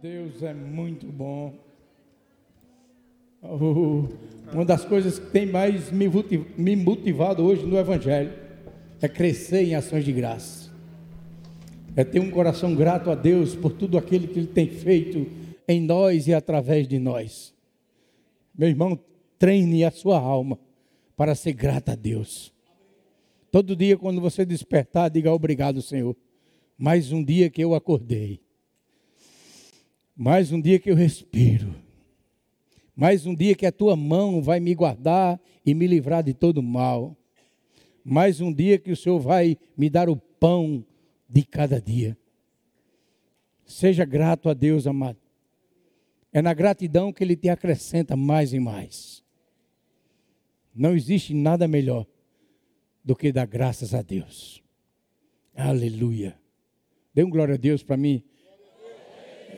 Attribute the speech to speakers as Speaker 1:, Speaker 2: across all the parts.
Speaker 1: Deus é muito bom. Oh, uma das coisas que tem mais me motivado hoje no Evangelho é crescer em ações de graça. É ter um coração grato a Deus por tudo aquilo que Ele tem feito em nós e através de nós. Meu irmão, treine a sua alma para ser grata a Deus. Todo dia, quando você despertar, diga obrigado, Senhor. Mais um dia que eu acordei. Mais um dia que eu respiro. Mais um dia que a tua mão vai me guardar e me livrar de todo mal. Mais um dia que o Senhor vai me dar o pão de cada dia. Seja grato a Deus, amado. É na gratidão que Ele te acrescenta mais e mais. Não existe nada melhor do que dar graças a Deus. Aleluia. Dê um glória a Deus para mim.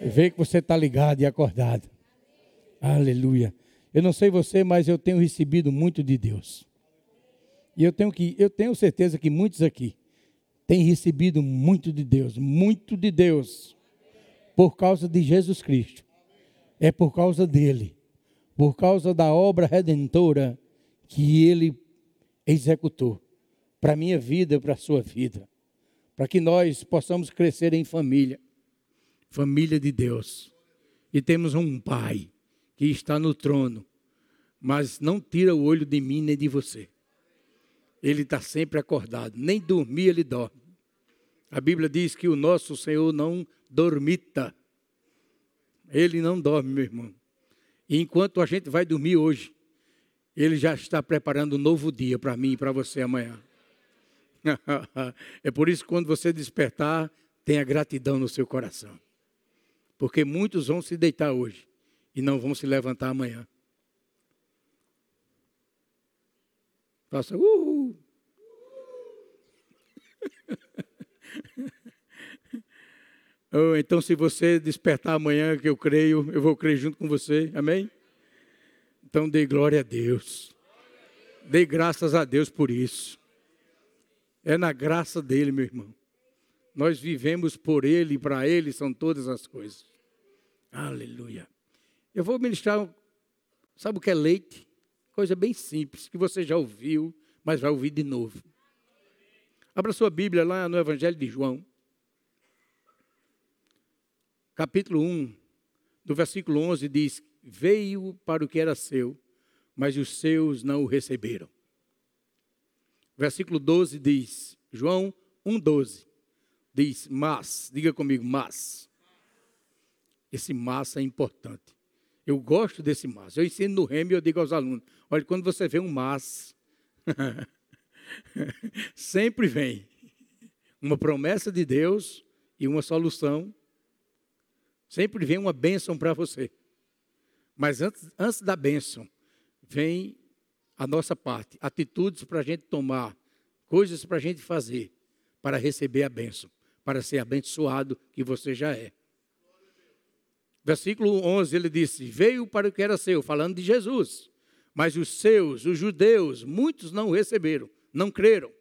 Speaker 1: Vê que você está ligado e acordado. Aleluia. Eu não sei você, mas eu tenho recebido muito de Deus. E eu tenho, que, eu tenho certeza que muitos aqui têm recebido muito de Deus, muito de Deus, por causa de Jesus Cristo. É por causa dele, por causa da obra redentora que ele executou para a minha vida, para a sua vida, para que nós possamos crescer em família família de Deus. E temos um Pai que está no trono, mas não tira o olho de mim nem de você. Ele está sempre acordado, nem dormir ele dorme. A Bíblia diz que o nosso Senhor não dormita. Ele não dorme, meu irmão. E enquanto a gente vai dormir hoje, ele já está preparando um novo dia para mim e para você amanhã. é por isso que quando você despertar, tenha gratidão no seu coração. Porque muitos vão se deitar hoje e não vão se levantar amanhã. Faça uhul. oh, então, se você despertar amanhã, que eu creio, eu vou crer junto com você, amém? Então, dê glória a Deus. Dê graças a Deus por isso. É na graça dele, meu irmão. Nós vivemos por ele para ele são todas as coisas. Aleluia. Eu vou ministrar, sabe o que é leite? Coisa bem simples, que você já ouviu, mas vai ouvir de novo. Abra sua Bíblia lá no Evangelho de João, capítulo 1, do versículo 11, diz: Veio para o que era seu, mas os seus não o receberam. Versículo 12 diz, João 1,12, diz: Mas, diga comigo, mas esse massa é importante. Eu gosto desse massa. Eu ensino no REM e eu digo aos alunos: olha, quando você vê um massa, sempre vem uma promessa de Deus e uma solução. Sempre vem uma bênção para você. Mas antes, antes da bênção, vem a nossa parte, atitudes para a gente tomar, coisas para a gente fazer, para receber a bênção, para ser abençoado que você já é. Versículo 11, ele disse: Veio para o que era seu, falando de Jesus. Mas os seus, os judeus, muitos não receberam, não creram.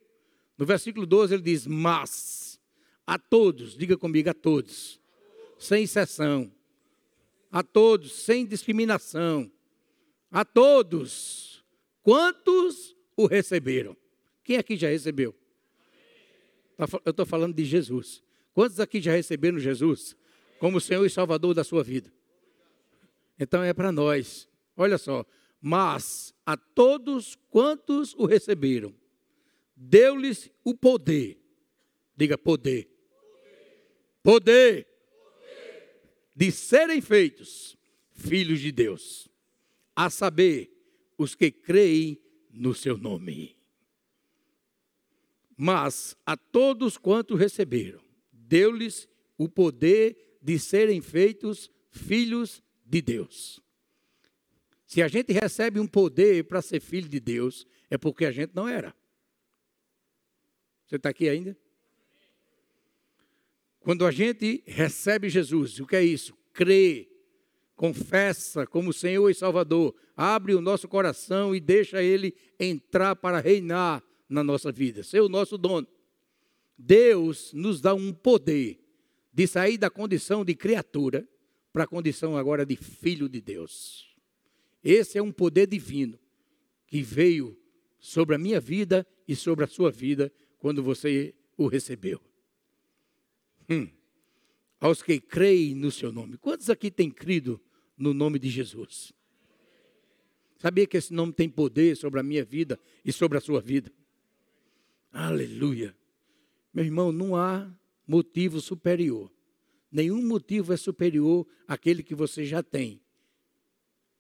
Speaker 1: No versículo 12 ele diz: Mas a todos, diga comigo, a todos, sem exceção, a todos, sem discriminação, a todos, quantos o receberam? Quem aqui já recebeu? Tá eu estou falando de Jesus. Quantos aqui já receberam Jesus? Como Senhor e Salvador da sua vida. Então é para nós. Olha só. Mas a todos quantos o receberam, deu-lhes o poder. Diga poder. Poder. poder. De serem feitos filhos de Deus. A saber, os que creem no seu nome. Mas a todos quantos receberam, deu-lhes o poder de serem feitos filhos de Deus. Se a gente recebe um poder para ser filho de Deus, é porque a gente não era. Você está aqui ainda? Quando a gente recebe Jesus, o que é isso? Crê, confessa como Senhor e Salvador, abre o nosso coração e deixa Ele entrar para reinar na nossa vida, ser o nosso dono. Deus nos dá um poder de sair da condição de criatura para a condição agora de filho de Deus. Esse é um poder divino que veio sobre a minha vida e sobre a sua vida quando você o recebeu. Hum. Aos que creem no seu nome. Quantos aqui têm crido no nome de Jesus? Sabia que esse nome tem poder sobre a minha vida e sobre a sua vida? Aleluia. Meu irmão, não há motivo superior. Nenhum motivo é superior àquele que você já tem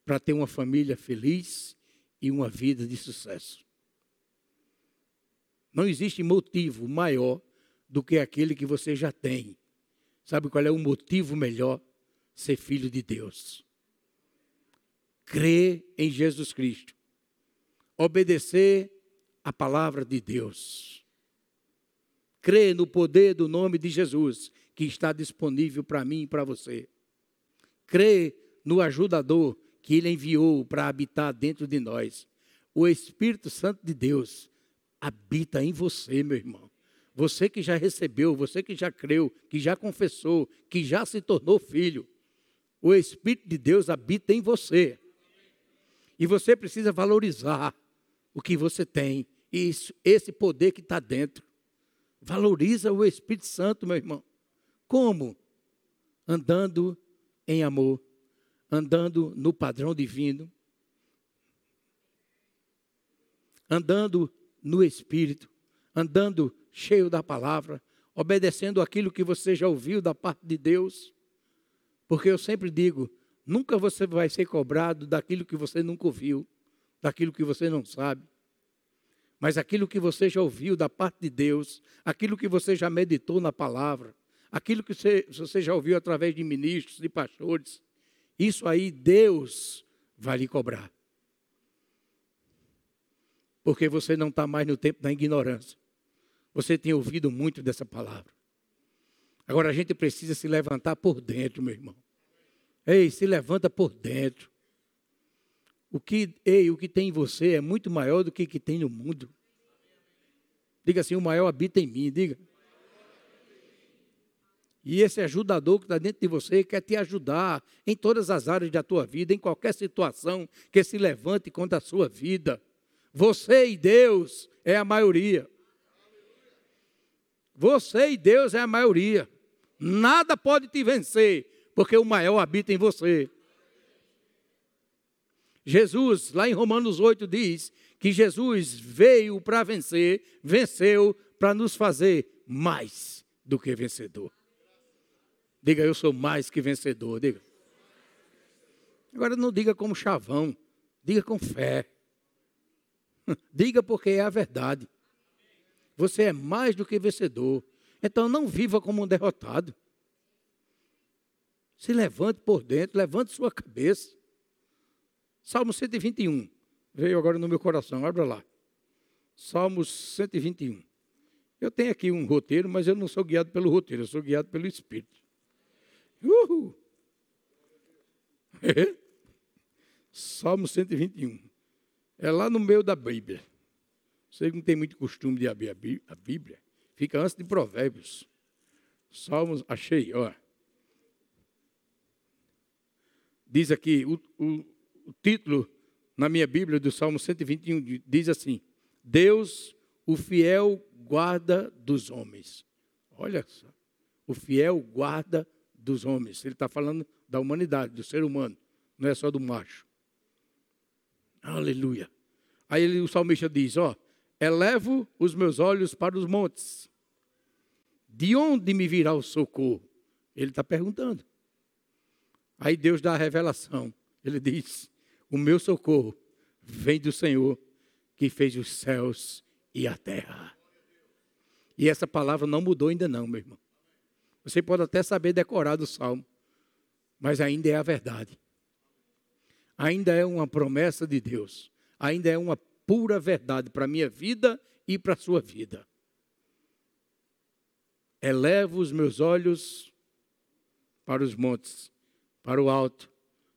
Speaker 1: para ter uma família feliz e uma vida de sucesso. Não existe motivo maior do que aquele que você já tem. Sabe qual é o motivo melhor? Ser filho de Deus. Crer em Jesus Cristo. Obedecer a palavra de Deus. Crer no poder do nome de Jesus, que está disponível para mim e para você. Crer no ajudador que ele enviou para habitar dentro de nós. O Espírito Santo de Deus habita em você, meu irmão. Você que já recebeu, você que já creu, que já confessou, que já se tornou filho. O Espírito de Deus habita em você. E você precisa valorizar o que você tem. E esse poder que está dentro. Valoriza o Espírito Santo, meu irmão. Como? Andando em amor, andando no padrão divino, andando no Espírito, andando cheio da palavra, obedecendo aquilo que você já ouviu da parte de Deus. Porque eu sempre digo: nunca você vai ser cobrado daquilo que você nunca ouviu, daquilo que você não sabe. Mas aquilo que você já ouviu da parte de Deus, aquilo que você já meditou na palavra, aquilo que você, você já ouviu através de ministros, de pastores, isso aí Deus vai lhe cobrar porque você não está mais no tempo da ignorância. Você tem ouvido muito dessa palavra. Agora a gente precisa se levantar por dentro, meu irmão. Ei, se levanta por dentro. O que, ei, o que tem em você é muito maior do que o que tem no mundo. Diga assim: o maior habita em mim, diga. E esse ajudador que está dentro de você quer te ajudar em todas as áreas da tua vida, em qualquer situação que se levante contra a sua vida. Você e Deus é a maioria. Você e Deus é a maioria. Nada pode te vencer, porque o maior habita em você. Jesus, lá em Romanos 8, diz que Jesus veio para vencer, venceu para nos fazer mais do que vencedor. Diga, eu sou mais que vencedor. Diga. Agora não diga como chavão, diga com fé. Diga porque é a verdade. Você é mais do que vencedor. Então não viva como um derrotado. Se levante por dentro, levante sua cabeça. Salmo 121. Veio agora no meu coração, abra lá. Salmos 121. Eu tenho aqui um roteiro, mas eu não sou guiado pelo roteiro, eu sou guiado pelo Espírito. Uhul! Salmo 121. É lá no meio da Bíblia. Você não tem muito costume de abrir a Bíblia. Fica antes de Provérbios. Salmos, achei, ó. Diz aqui, o, o, o título na minha Bíblia do Salmo 121 diz assim: Deus, o fiel guarda dos homens. Olha só, o fiel guarda dos homens. Ele está falando da humanidade, do ser humano, não é só do macho. Aleluia. Aí ele, o salmista diz: Ó, elevo os meus olhos para os montes. De onde me virá o socorro? Ele está perguntando. Aí Deus dá a revelação. Ele diz: O meu socorro vem do Senhor que fez os céus e a terra. E essa palavra não mudou ainda não, meu irmão. Você pode até saber decorar do salmo, mas ainda é a verdade ainda é uma promessa de Deus, ainda é uma pura verdade para a minha vida e para a sua vida. Elevo os meus olhos para os montes, para o alto,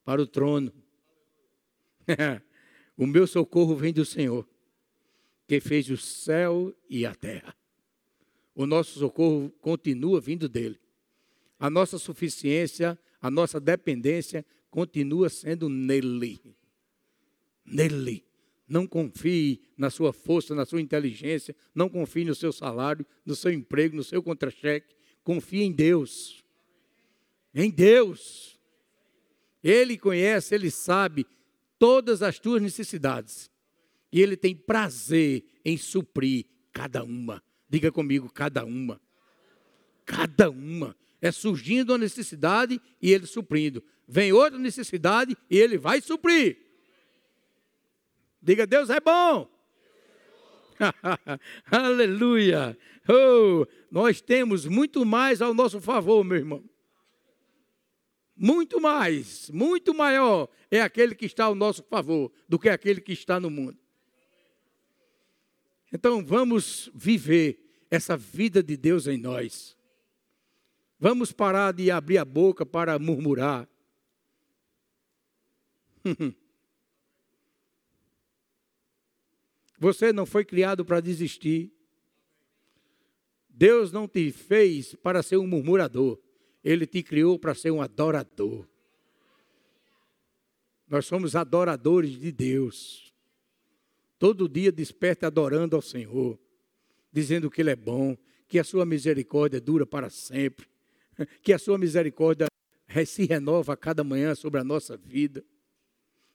Speaker 1: para o trono. o meu socorro vem do Senhor, que fez o céu e a terra. O nosso socorro continua vindo dele. A nossa suficiência, a nossa dependência continua sendo nele. Nele. Não confie na sua força, na sua inteligência, não confie no seu salário, no seu emprego, no seu contra-cheque. Confie em Deus. Em Deus. Ele conhece, ele sabe todas as tuas necessidades. E ele tem prazer em suprir cada uma. Diga comigo, cada uma. Cada uma. É surgindo uma necessidade e ele suprindo. Vem outra necessidade e ele vai suprir. Diga, Deus é bom. Aleluia. Oh, nós temos muito mais ao nosso favor, meu irmão. Muito mais, muito maior é aquele que está ao nosso favor do que aquele que está no mundo. Então vamos viver essa vida de Deus em nós. Vamos parar de abrir a boca para murmurar. Você não foi criado para desistir. Deus não te fez para ser um murmurador. Ele te criou para ser um adorador. Nós somos adoradores de Deus. Todo dia desperte adorando ao Senhor, dizendo que Ele é bom, que a sua misericórdia dura para sempre, que a sua misericórdia se renova a cada manhã sobre a nossa vida.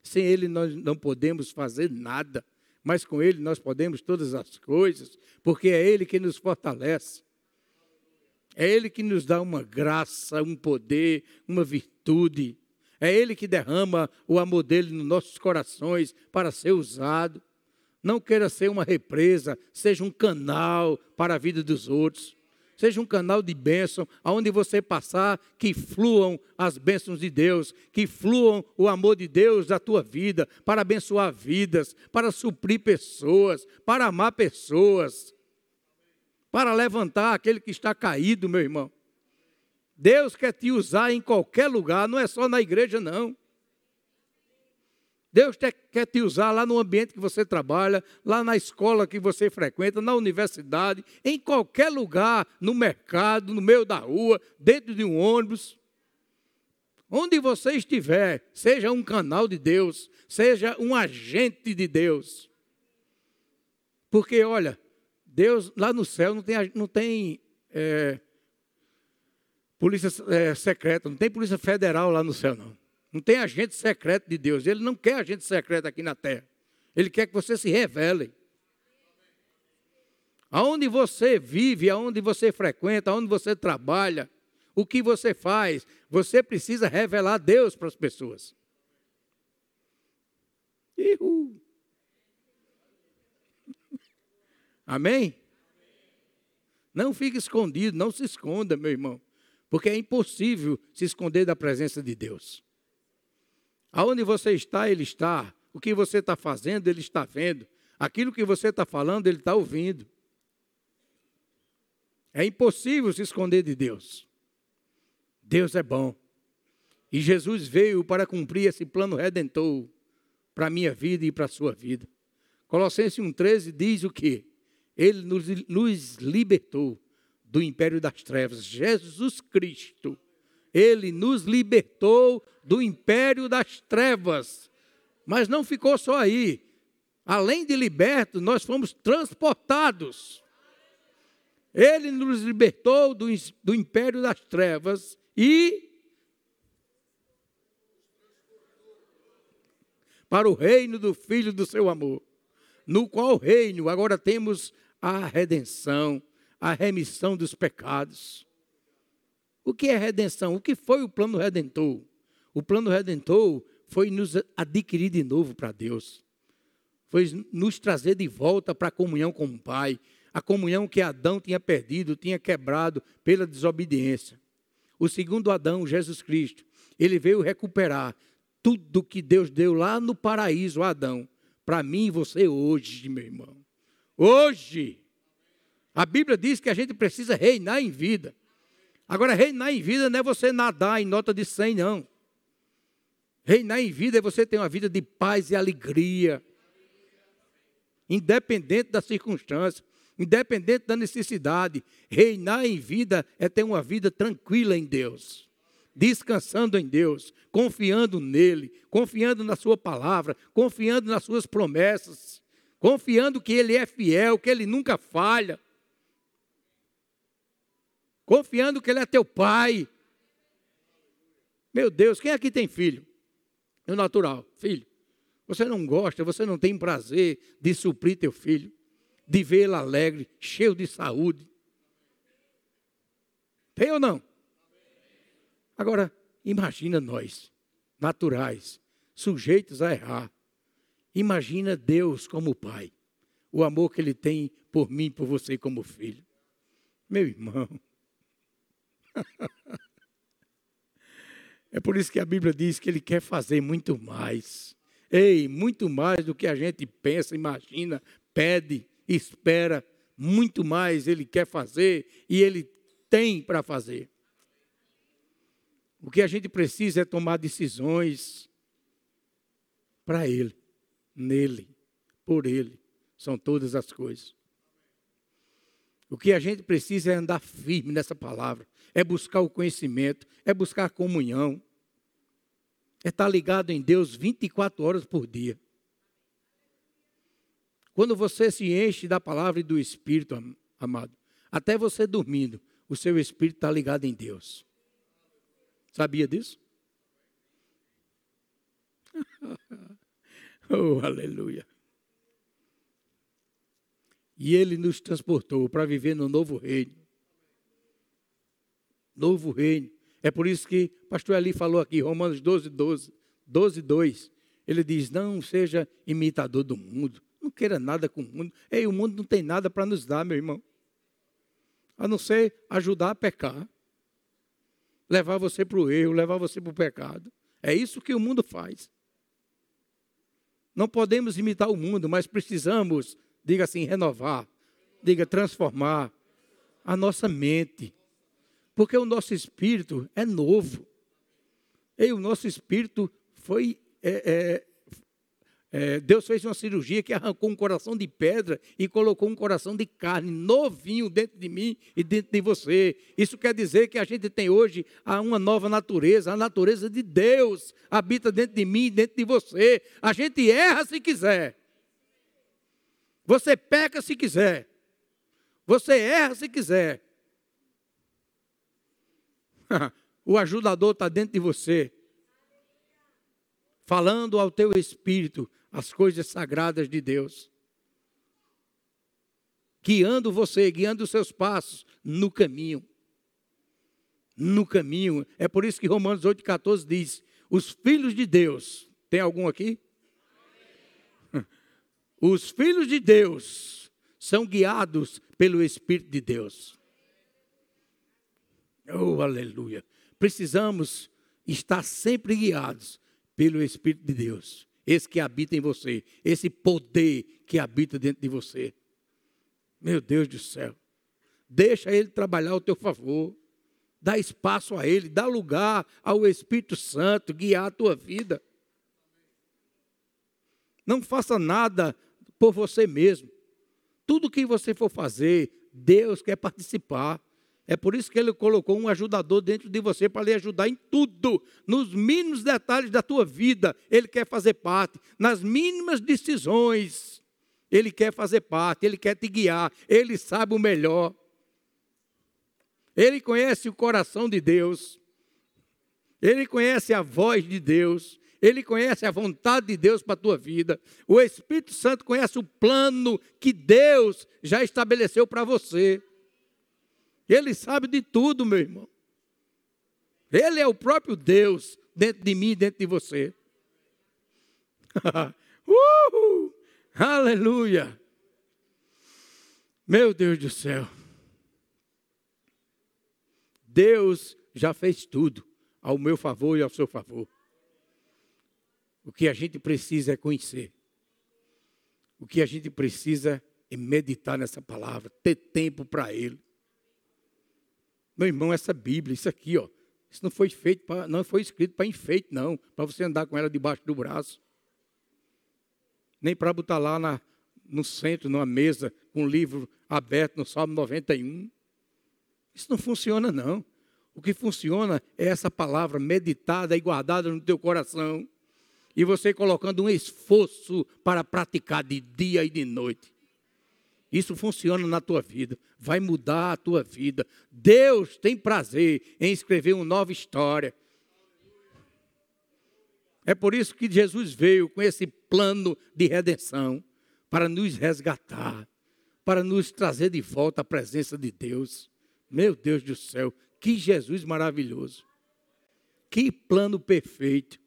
Speaker 1: Sem Ele nós não podemos fazer nada mas com Ele nós podemos todas as coisas, porque é Ele que nos fortalece. É Ele que nos dá uma graça, um poder, uma virtude. É Ele que derrama o amor dele nos nossos corações para ser usado. Não queira ser uma represa, seja um canal para a vida dos outros seja um canal de bênção, aonde você passar, que fluam as bênçãos de Deus, que fluam o amor de Deus da tua vida, para abençoar vidas, para suprir pessoas, para amar pessoas, para levantar aquele que está caído, meu irmão. Deus quer te usar em qualquer lugar, não é só na igreja, não. Deus quer te usar lá no ambiente que você trabalha, lá na escola que você frequenta, na universidade, em qualquer lugar, no mercado, no meio da rua, dentro de um ônibus. Onde você estiver, seja um canal de Deus, seja um agente de Deus. Porque, olha, Deus lá no céu não tem, não tem é, polícia é, secreta, não tem polícia federal lá no céu, não. Não tem agente secreto de Deus. Ele não quer agente secreto aqui na terra. Ele quer que você se revele. Aonde você vive, aonde você frequenta, aonde você trabalha, o que você faz, você precisa revelar Deus para as pessoas. Ihu. Amém? Não fique escondido, não se esconda, meu irmão, porque é impossível se esconder da presença de Deus. Aonde você está, Ele está. O que você está fazendo, Ele está vendo. Aquilo que você está falando, Ele está ouvindo. É impossível se esconder de Deus. Deus é bom. E Jesus veio para cumprir esse plano redentor para a minha vida e para a sua vida. Colossenses 1,13 diz o que? Ele nos, libertou do império das trevas. Jesus Cristo ele nos libertou do império das trevas. Mas não ficou só aí. Além de libertos, nós fomos transportados. Ele nos libertou do, do império das trevas e para o reino do Filho do seu amor, no qual reino agora temos a redenção, a remissão dos pecados. O que é redenção? O que foi o plano redentor? O plano redentor foi nos adquirir de novo para Deus. Foi nos trazer de volta para a comunhão com o Pai. A comunhão que Adão tinha perdido, tinha quebrado pela desobediência. O segundo Adão, Jesus Cristo, ele veio recuperar tudo que Deus deu lá no paraíso a Adão, para mim e você hoje, meu irmão. Hoje. A Bíblia diz que a gente precisa reinar em vida. Agora, reinar em vida não é você nadar em nota de 100, não. Reinar em vida é você ter uma vida de paz e alegria. Independente da circunstância, independente da necessidade. Reinar em vida é ter uma vida tranquila em Deus. descansando em Deus, confiando nele, confiando na Sua palavra, confiando nas Suas promessas, confiando que Ele é fiel, que Ele nunca falha, confiando que Ele é teu Pai. Meu Deus, quem aqui tem filho? No natural, filho. Você não gosta, você não tem prazer de suprir teu filho, de vê-lo alegre, cheio de saúde. Tem ou não? Agora, imagina nós, naturais, sujeitos a errar. Imagina Deus como Pai, o amor que Ele tem por mim, por você como filho. Meu irmão. é por isso que a Bíblia diz que Ele quer fazer muito mais. Ei, muito mais do que a gente pensa, imagina, pede, espera, muito mais Ele quer fazer e Ele tem para fazer. O que a gente precisa é tomar decisões para Ele, nele, por Ele. São todas as coisas. O que a gente precisa é andar firme nessa palavra, é buscar o conhecimento, é buscar a comunhão, é estar ligado em Deus 24 horas por dia. Quando você se enche da palavra e do Espírito, amado, até você dormindo, o seu espírito está ligado em Deus. Sabia disso? oh, aleluia. E ele nos transportou para viver no novo reino. Novo reino. É por isso que o pastor Ali falou aqui, Romanos 12, 12, 12, 2. Ele diz: Não seja imitador do mundo, não queira nada com o mundo. Ei, o mundo não tem nada para nos dar, meu irmão. A não ser ajudar a pecar, levar você para o erro, levar você para o pecado. É isso que o mundo faz. Não podemos imitar o mundo, mas precisamos, diga assim, renovar, diga transformar a nossa mente porque o nosso espírito é novo. E o nosso espírito foi. É, é, é, Deus fez uma cirurgia que arrancou um coração de pedra e colocou um coração de carne novinho dentro de mim e dentro de você. Isso quer dizer que a gente tem hoje uma nova natureza, a natureza de Deus habita dentro de mim e dentro de você. A gente erra se quiser. Você peca se quiser. Você erra se quiser. o ajudador está dentro de você, falando ao teu espírito as coisas sagradas de Deus, guiando você, guiando os seus passos no caminho. No caminho. É por isso que Romanos 8,14 diz: os filhos de Deus, tem algum aqui? Os filhos de Deus são guiados pelo Espírito de Deus. Oh, aleluia. Precisamos estar sempre guiados pelo Espírito de Deus, esse que habita em você, esse poder que habita dentro de você. Meu Deus do céu. Deixa ele trabalhar ao teu favor. Dá espaço a ele, dá lugar ao Espírito Santo guiar a tua vida. Não faça nada por você mesmo. Tudo que você for fazer, Deus quer participar. É por isso que ele colocou um ajudador dentro de você para lhe ajudar em tudo, nos mínimos detalhes da tua vida. Ele quer fazer parte, nas mínimas decisões. Ele quer fazer parte, ele quer te guiar, ele sabe o melhor. Ele conhece o coração de Deus. Ele conhece a voz de Deus. Ele conhece a vontade de Deus para a tua vida. O Espírito Santo conhece o plano que Deus já estabeleceu para você. Ele sabe de tudo, meu irmão. Ele é o próprio Deus dentro de mim dentro de você. uh, aleluia! Meu Deus do céu. Deus já fez tudo ao meu favor e ao seu favor. O que a gente precisa é conhecer. O que a gente precisa é meditar nessa palavra, ter tempo para Ele. Meu irmão, essa Bíblia, isso aqui, ó, isso não foi feito para, não foi escrito para enfeite, não, para você andar com ela debaixo do braço. Nem para botar lá na, no centro, numa mesa, com um livro aberto no Salmo 91. Isso não funciona, não. O que funciona é essa palavra meditada e guardada no teu coração. E você colocando um esforço para praticar de dia e de noite. Isso funciona na tua vida, vai mudar a tua vida. Deus tem prazer em escrever uma nova história. É por isso que Jesus veio com esse plano de redenção para nos resgatar, para nos trazer de volta à presença de Deus. Meu Deus do céu, que Jesus maravilhoso. Que plano perfeito.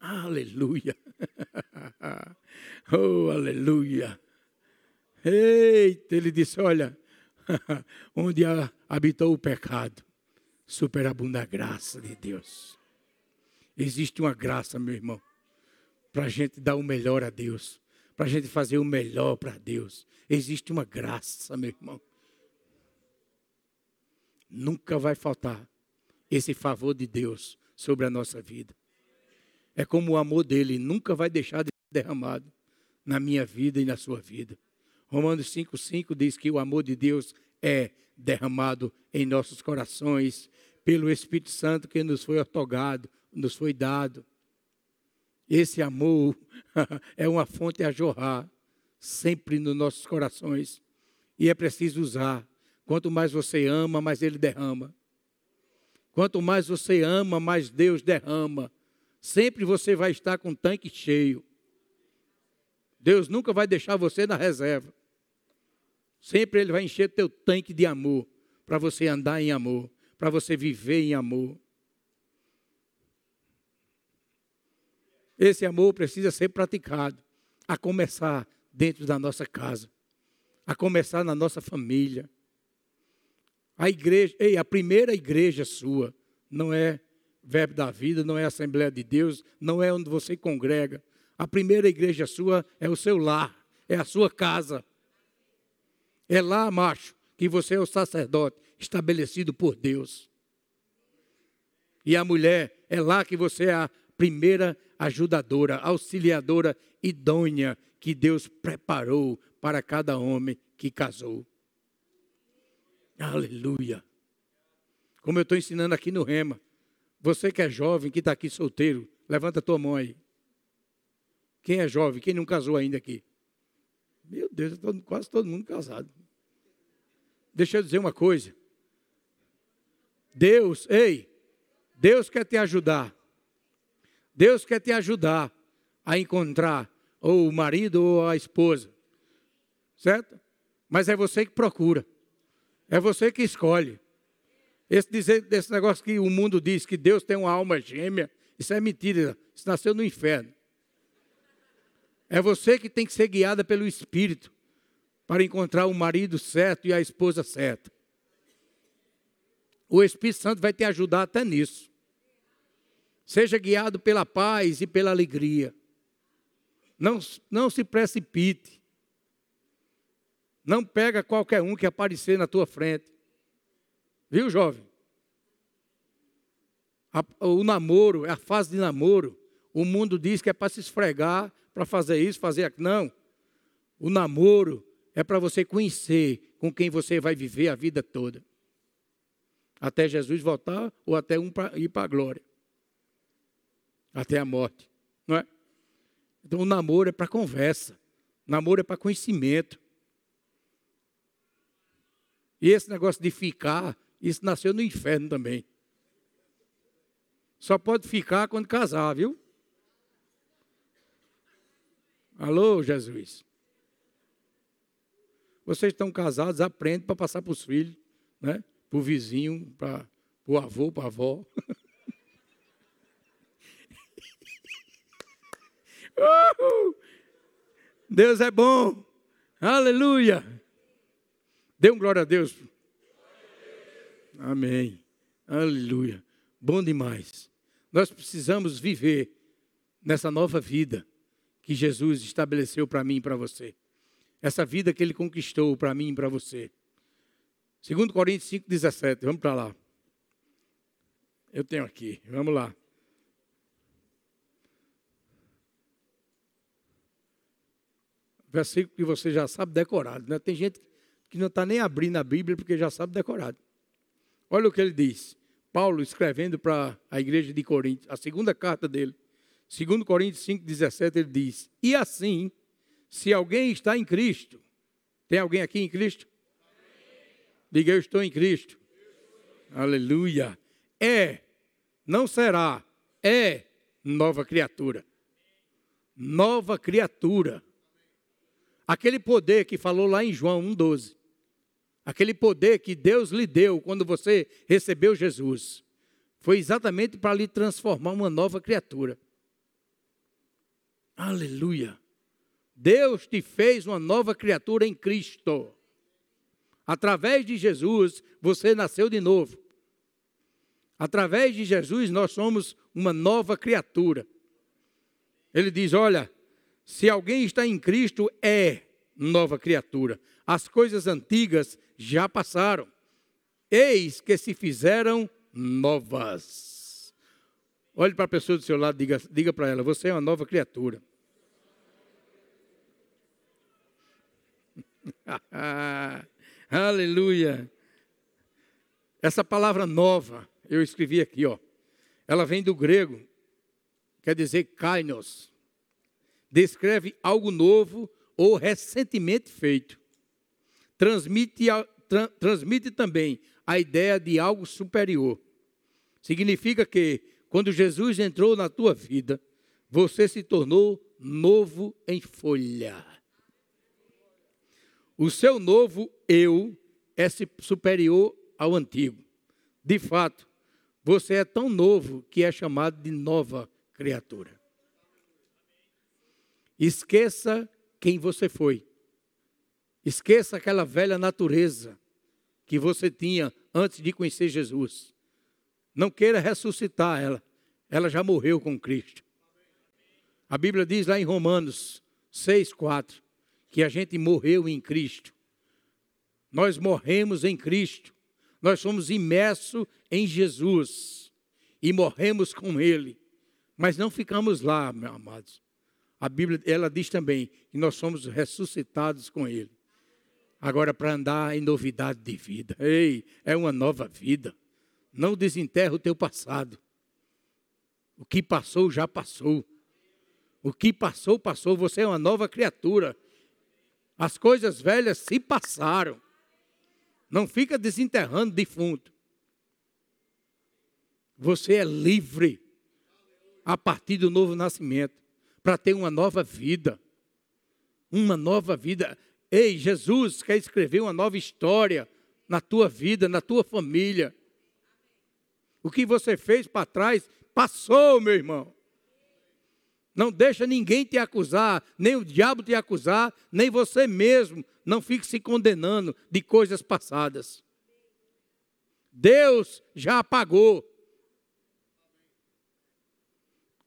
Speaker 1: Aleluia. oh, aleluia. Eita, ele disse: Olha, onde habitou o pecado, superabunda a graça de Deus. Existe uma graça, meu irmão, para a gente dar o melhor a Deus, para a gente fazer o melhor para Deus. Existe uma graça, meu irmão. Nunca vai faltar esse favor de Deus sobre a nossa vida. É como o amor dele nunca vai deixar de ser derramado na minha vida e na sua vida. Romanos 5,5 diz que o amor de Deus é derramado em nossos corações pelo Espírito Santo que nos foi otorgado, nos foi dado. Esse amor é uma fonte a jorrar sempre nos nossos corações. E é preciso usar. Quanto mais você ama, mais ele derrama. Quanto mais você ama, mais Deus derrama. Sempre você vai estar com o tanque cheio. Deus nunca vai deixar você na reserva. Sempre Ele vai encher teu tanque de amor, para você andar em amor, para você viver em amor. Esse amor precisa ser praticado, a começar dentro da nossa casa, a começar na nossa família. A igreja, ei, a primeira igreja sua não é Verbo da Vida, não é Assembleia de Deus, não é onde você congrega. A primeira igreja sua é o seu lar, é a sua casa. É lá, macho, que você é o sacerdote estabelecido por Deus. E a mulher, é lá que você é a primeira ajudadora, auxiliadora idônea que Deus preparou para cada homem que casou. Aleluia. Como eu estou ensinando aqui no Rema. Você que é jovem, que está aqui solteiro, levanta a tua mão aí. Quem é jovem? Quem não casou ainda aqui? Meu Deus, quase todo mundo casado. Deixa eu dizer uma coisa. Deus, ei, Deus quer te ajudar. Deus quer te ajudar a encontrar ou o marido ou a esposa. Certo? Mas é você que procura. É você que escolhe. Esse, dizer, esse negócio que o mundo diz que Deus tem uma alma gêmea, isso é mentira. Isso nasceu no inferno. É você que tem que ser guiada pelo Espírito para encontrar o marido certo e a esposa certa. O Espírito Santo vai te ajudar até nisso. Seja guiado pela paz e pela alegria. Não, não se precipite. Não pega qualquer um que aparecer na tua frente. Viu, jovem? A, o namoro, a fase de namoro, o mundo diz que é para se esfregar, para fazer isso, fazer aquilo. Não. O namoro é para você conhecer com quem você vai viver a vida toda. Até Jesus voltar ou até um ir para a glória. Até a morte. Não é? Então o namoro é para conversa. O namoro é para conhecimento. E esse negócio de ficar, isso nasceu no inferno também. Só pode ficar quando casar, viu? Alô, Jesus. Vocês estão casados, aprendem para passar para os filhos, né? para o vizinho, para o avô, para a avó. Deus é bom. Aleluia. Dê um glória a Deus. Amém. Aleluia. Bom demais. Nós precisamos viver nessa nova vida que Jesus estabeleceu para mim e para você essa vida que ele conquistou para mim e para você. 2 Coríntios 5, 17. Vamos para lá. Eu tenho aqui. Vamos lá. Versículo que você já sabe decorado. Né? Tem gente que não está nem abrindo a Bíblia porque já sabe decorado. Olha o que ele diz. Paulo escrevendo para a igreja de Corinto, a segunda carta dele, 2 Coríntios 5,17, ele diz: E assim, se alguém está em Cristo, tem alguém aqui em Cristo? Diga, eu estou em Cristo. Aleluia. É, não será, é nova criatura. Nova criatura. Aquele poder que falou lá em João 1,12. Aquele poder que Deus lhe deu quando você recebeu Jesus. Foi exatamente para lhe transformar uma nova criatura. Aleluia. Deus te fez uma nova criatura em Cristo. Através de Jesus, você nasceu de novo. Através de Jesus, nós somos uma nova criatura. Ele diz: Olha, se alguém está em Cristo, é nova criatura. As coisas antigas já passaram. Eis que se fizeram novas. Olhe para a pessoa do seu lado, diga, diga para ela: Você é uma nova criatura. Aleluia. Essa palavra nova, eu escrevi aqui, ó. Ela vem do grego, quer dizer kainos. Descreve algo novo ou recentemente feito. Transmite, tra, transmite também a ideia de algo superior. Significa que quando Jesus entrou na tua vida, você se tornou novo em folha. O seu novo eu é superior ao antigo. De fato, você é tão novo que é chamado de nova criatura. Esqueça quem você foi. Esqueça aquela velha natureza que você tinha antes de conhecer Jesus. Não queira ressuscitar ela. Ela já morreu com Cristo. A Bíblia diz lá em Romanos 6, 4 que a gente morreu em Cristo. Nós morremos em Cristo. Nós somos imersos em Jesus e morremos com Ele. Mas não ficamos lá, meus amados. A Bíblia ela diz também que nós somos ressuscitados com Ele. Agora, para andar em novidade de vida. Ei, é uma nova vida. Não desenterra o teu passado. O que passou, já passou. O que passou, passou. Você é uma nova criatura. As coisas velhas se passaram. Não fica desenterrando defunto. Você é livre a partir do novo nascimento para ter uma nova vida. Uma nova vida. Ei, Jesus quer escrever uma nova história na tua vida, na tua família. O que você fez para trás passou, meu irmão. Não deixa ninguém te acusar, nem o diabo te acusar, nem você mesmo. Não fique se condenando de coisas passadas. Deus já apagou.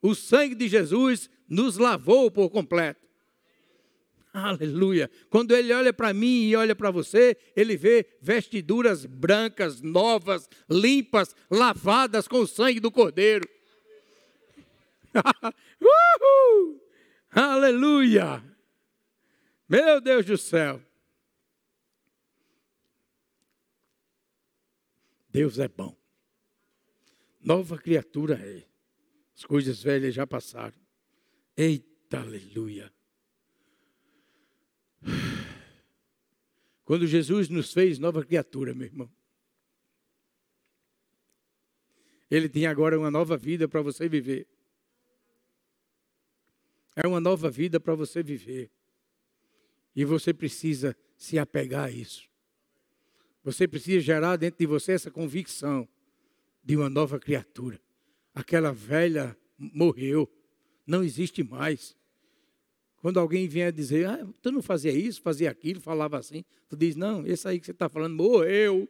Speaker 1: O sangue de Jesus nos lavou por completo. Aleluia. Quando ele olha para mim e olha para você, ele vê vestiduras brancas, novas, limpas, lavadas com o sangue do Cordeiro. Uhul! Aleluia! Meu Deus do céu! Deus é bom. Nova criatura é. As coisas velhas já passaram. Eita, aleluia. Quando Jesus nos fez nova criatura, meu irmão. Ele tem agora uma nova vida para você viver. É uma nova vida para você viver. E você precisa se apegar a isso. Você precisa gerar dentro de você essa convicção de uma nova criatura. Aquela velha morreu, não existe mais. Quando alguém vier dizer, ah, tu não fazia isso, fazia aquilo, falava assim, tu diz, não, esse aí que você está falando morreu.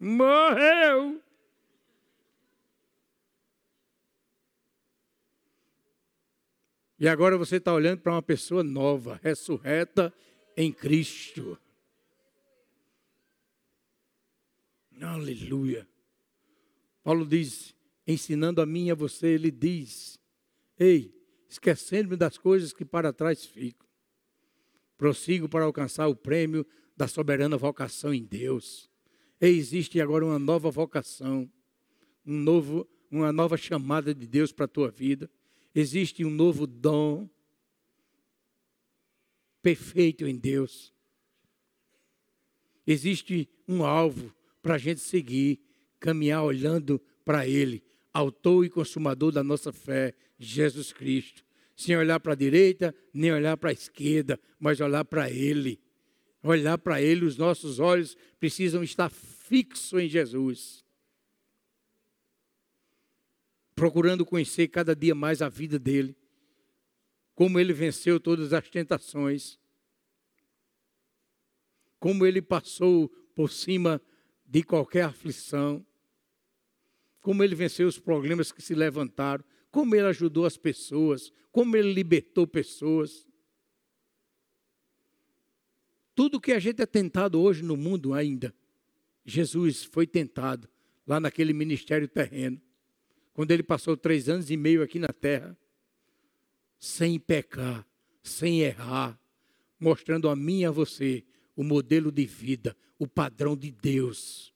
Speaker 1: Morreu. E agora você está olhando para uma pessoa nova, ressurreta em Cristo. Aleluia. Paulo diz, ensinando a mim e a você, ele diz: Ei, esquecendo-me das coisas que para trás ficam, prossigo para alcançar o prêmio da soberana vocação em Deus. existe agora uma nova vocação, um novo, uma nova chamada de Deus para a tua vida. Existe um novo dom perfeito em Deus. Existe um alvo para a gente seguir, caminhar olhando para Ele, autor e consumador da nossa fé, Jesus Cristo. Sem olhar para a direita, nem olhar para a esquerda, mas olhar para Ele. Olhar para Ele, os nossos olhos precisam estar fixos em Jesus. Procurando conhecer cada dia mais a vida dele, como ele venceu todas as tentações, como ele passou por cima de qualquer aflição, como ele venceu os problemas que se levantaram, como ele ajudou as pessoas, como ele libertou pessoas. Tudo que a gente é tentado hoje no mundo ainda, Jesus foi tentado lá naquele ministério terreno, quando ele passou três anos e meio aqui na terra, sem pecar, sem errar, mostrando a mim e a você o modelo de vida, o padrão de Deus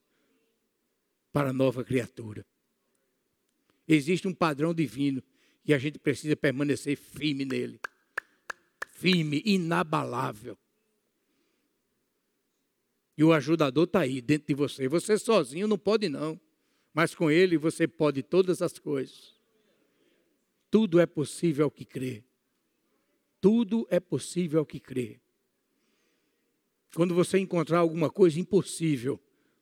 Speaker 1: para a nova criatura. Existe um padrão divino e a gente precisa permanecer firme nele. Firme, inabalável. E o ajudador está aí dentro de você. Você sozinho não pode, não. Mas com ele você pode todas as coisas. Tudo é possível ao que crê. Tudo é possível ao que crê. Quando você encontrar alguma coisa impossível,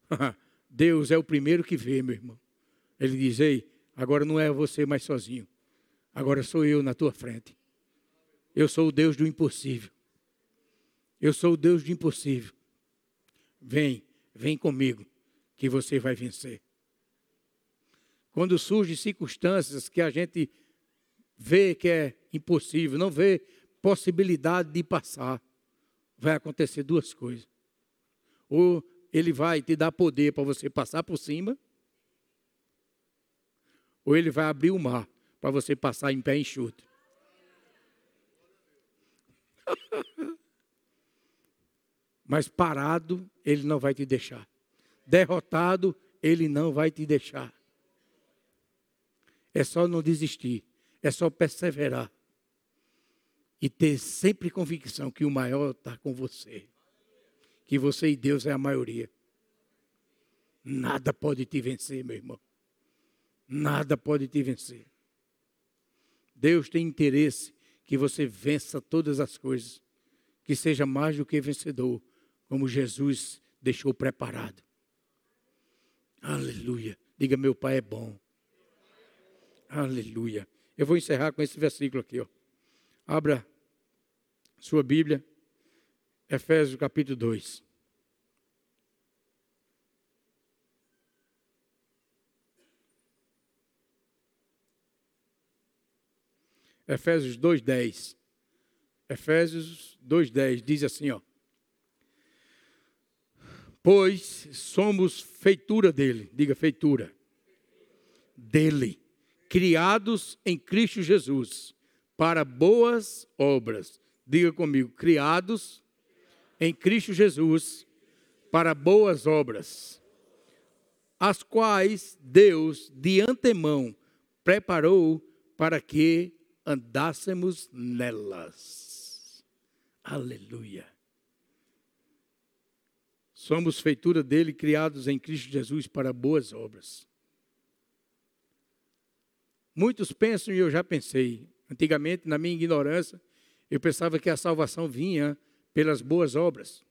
Speaker 1: Deus é o primeiro que vê, meu irmão. Ele diz: Ei, agora não é você mais sozinho. Agora sou eu na tua frente. Eu sou o Deus do impossível. Eu sou o Deus do impossível. Vem, vem comigo, que você vai vencer. Quando surgem circunstâncias que a gente vê que é impossível, não vê possibilidade de passar, vai acontecer duas coisas. Ou ele vai te dar poder para você passar por cima, ou ele vai abrir o mar para você passar em pé enxuto. Mas parado, ele não vai te deixar. Derrotado, ele não vai te deixar. É só não desistir, é só perseverar e ter sempre convicção que o maior está com você, que você e Deus é a maioria. Nada pode te vencer, meu irmão. Nada pode te vencer. Deus tem interesse que você vença todas as coisas, que seja mais do que vencedor, como Jesus deixou preparado. Aleluia. Diga, meu Pai é bom. Aleluia. Eu vou encerrar com esse versículo aqui, ó. Abra sua Bíblia, Efésios capítulo 2. Efésios 2:10. Efésios 2:10 diz assim, ó: Pois somos feitura dele, diga feitura. Dele, criados em Cristo Jesus para boas obras. Diga comigo, criados em Cristo Jesus para boas obras, as quais Deus de antemão preparou para que andássemos nelas. Aleluia. Somos feitura dele, criados em Cristo Jesus para boas obras. Muitos pensam, e eu já pensei, antigamente, na minha ignorância, eu pensava que a salvação vinha pelas boas obras.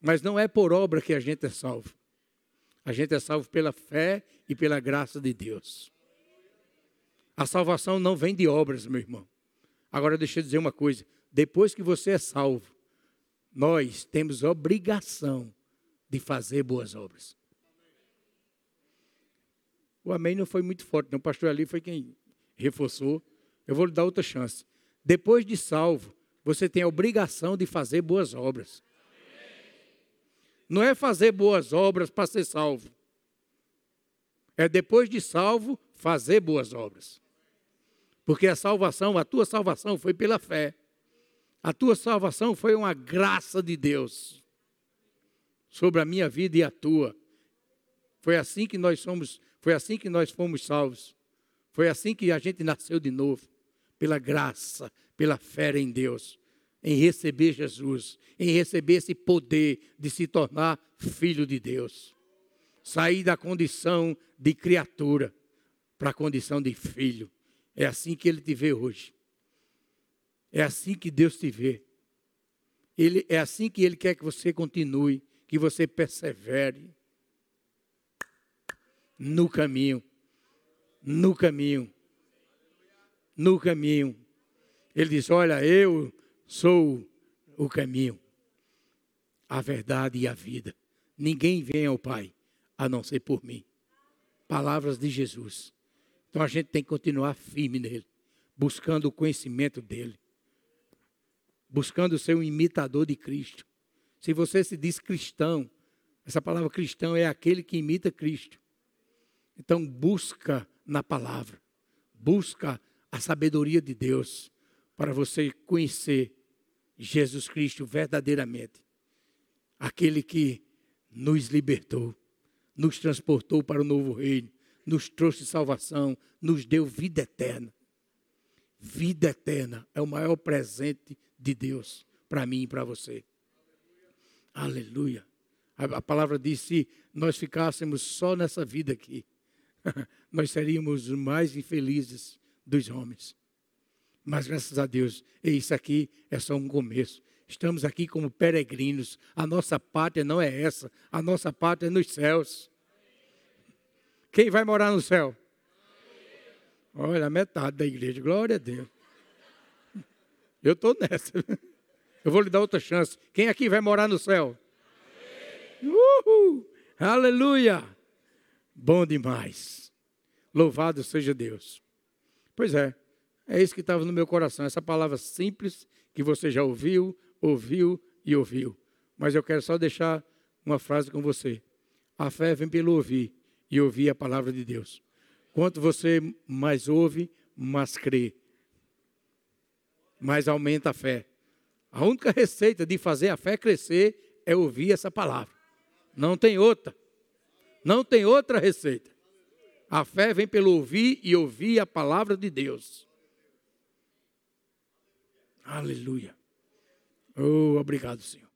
Speaker 1: Mas não é por obra que a gente é salvo. A gente é salvo pela fé e pela graça de Deus. A salvação não vem de obras, meu irmão. Agora deixa eu dizer uma coisa: depois que você é salvo, nós temos obrigação de fazer boas obras. O amém não foi muito forte, não. O pastor ali foi quem reforçou. Eu vou lhe dar outra chance. Depois de salvo, você tem a obrigação de fazer boas obras. Não é fazer boas obras para ser salvo. É depois de salvo, fazer boas obras. Porque a salvação, a tua salvação foi pela fé. A tua salvação foi uma graça de Deus. sobre a minha vida e a tua. Foi assim que nós somos, foi assim que nós fomos salvos. Foi assim que a gente nasceu de novo, pela graça, pela fé em Deus, em receber Jesus, em receber esse poder de se tornar filho de Deus. Sair da condição de criatura para a condição de filho. É assim que ele te vê hoje. É assim que Deus te vê. Ele, é assim que ele quer que você continue, que você persevere no caminho no caminho. No caminho. Ele diz: Olha, eu sou o caminho, a verdade e a vida. Ninguém vem ao Pai a não ser por mim. Palavras de Jesus. Então a gente tem que continuar firme nele, buscando o conhecimento dele, buscando ser um imitador de Cristo. Se você se diz cristão, essa palavra cristão é aquele que imita Cristo. Então busca na palavra. Busca a sabedoria de Deus para você conhecer Jesus Cristo verdadeiramente. Aquele que nos libertou, nos transportou para o novo reino, nos trouxe salvação, nos deu vida eterna. Vida eterna é o maior presente de Deus para mim e para você. Aleluia. A, a palavra diz: se nós ficássemos só nessa vida aqui, nós seríamos os mais infelizes dos homens. Mas graças a Deus, isso aqui é só um começo. Estamos aqui como peregrinos. A nossa pátria não é essa. A nossa pátria é nos céus. Quem vai morar no céu? Olha, metade da igreja. Glória a Deus. Eu estou nessa. Eu vou lhe dar outra chance. Quem aqui vai morar no céu? Uhul! Aleluia! Bom demais. Louvado seja Deus. Pois é, é isso que estava no meu coração, essa palavra simples que você já ouviu, ouviu e ouviu. Mas eu quero só deixar uma frase com você. A fé vem pelo ouvir e ouvir a palavra de Deus. Quanto você mais ouve, mais crê, mais aumenta a fé. A única receita de fazer a fé crescer é ouvir essa palavra. Não tem outra. Não tem outra receita. A fé vem pelo ouvir e ouvir a palavra de Deus. Aleluia. Oh, obrigado, Senhor.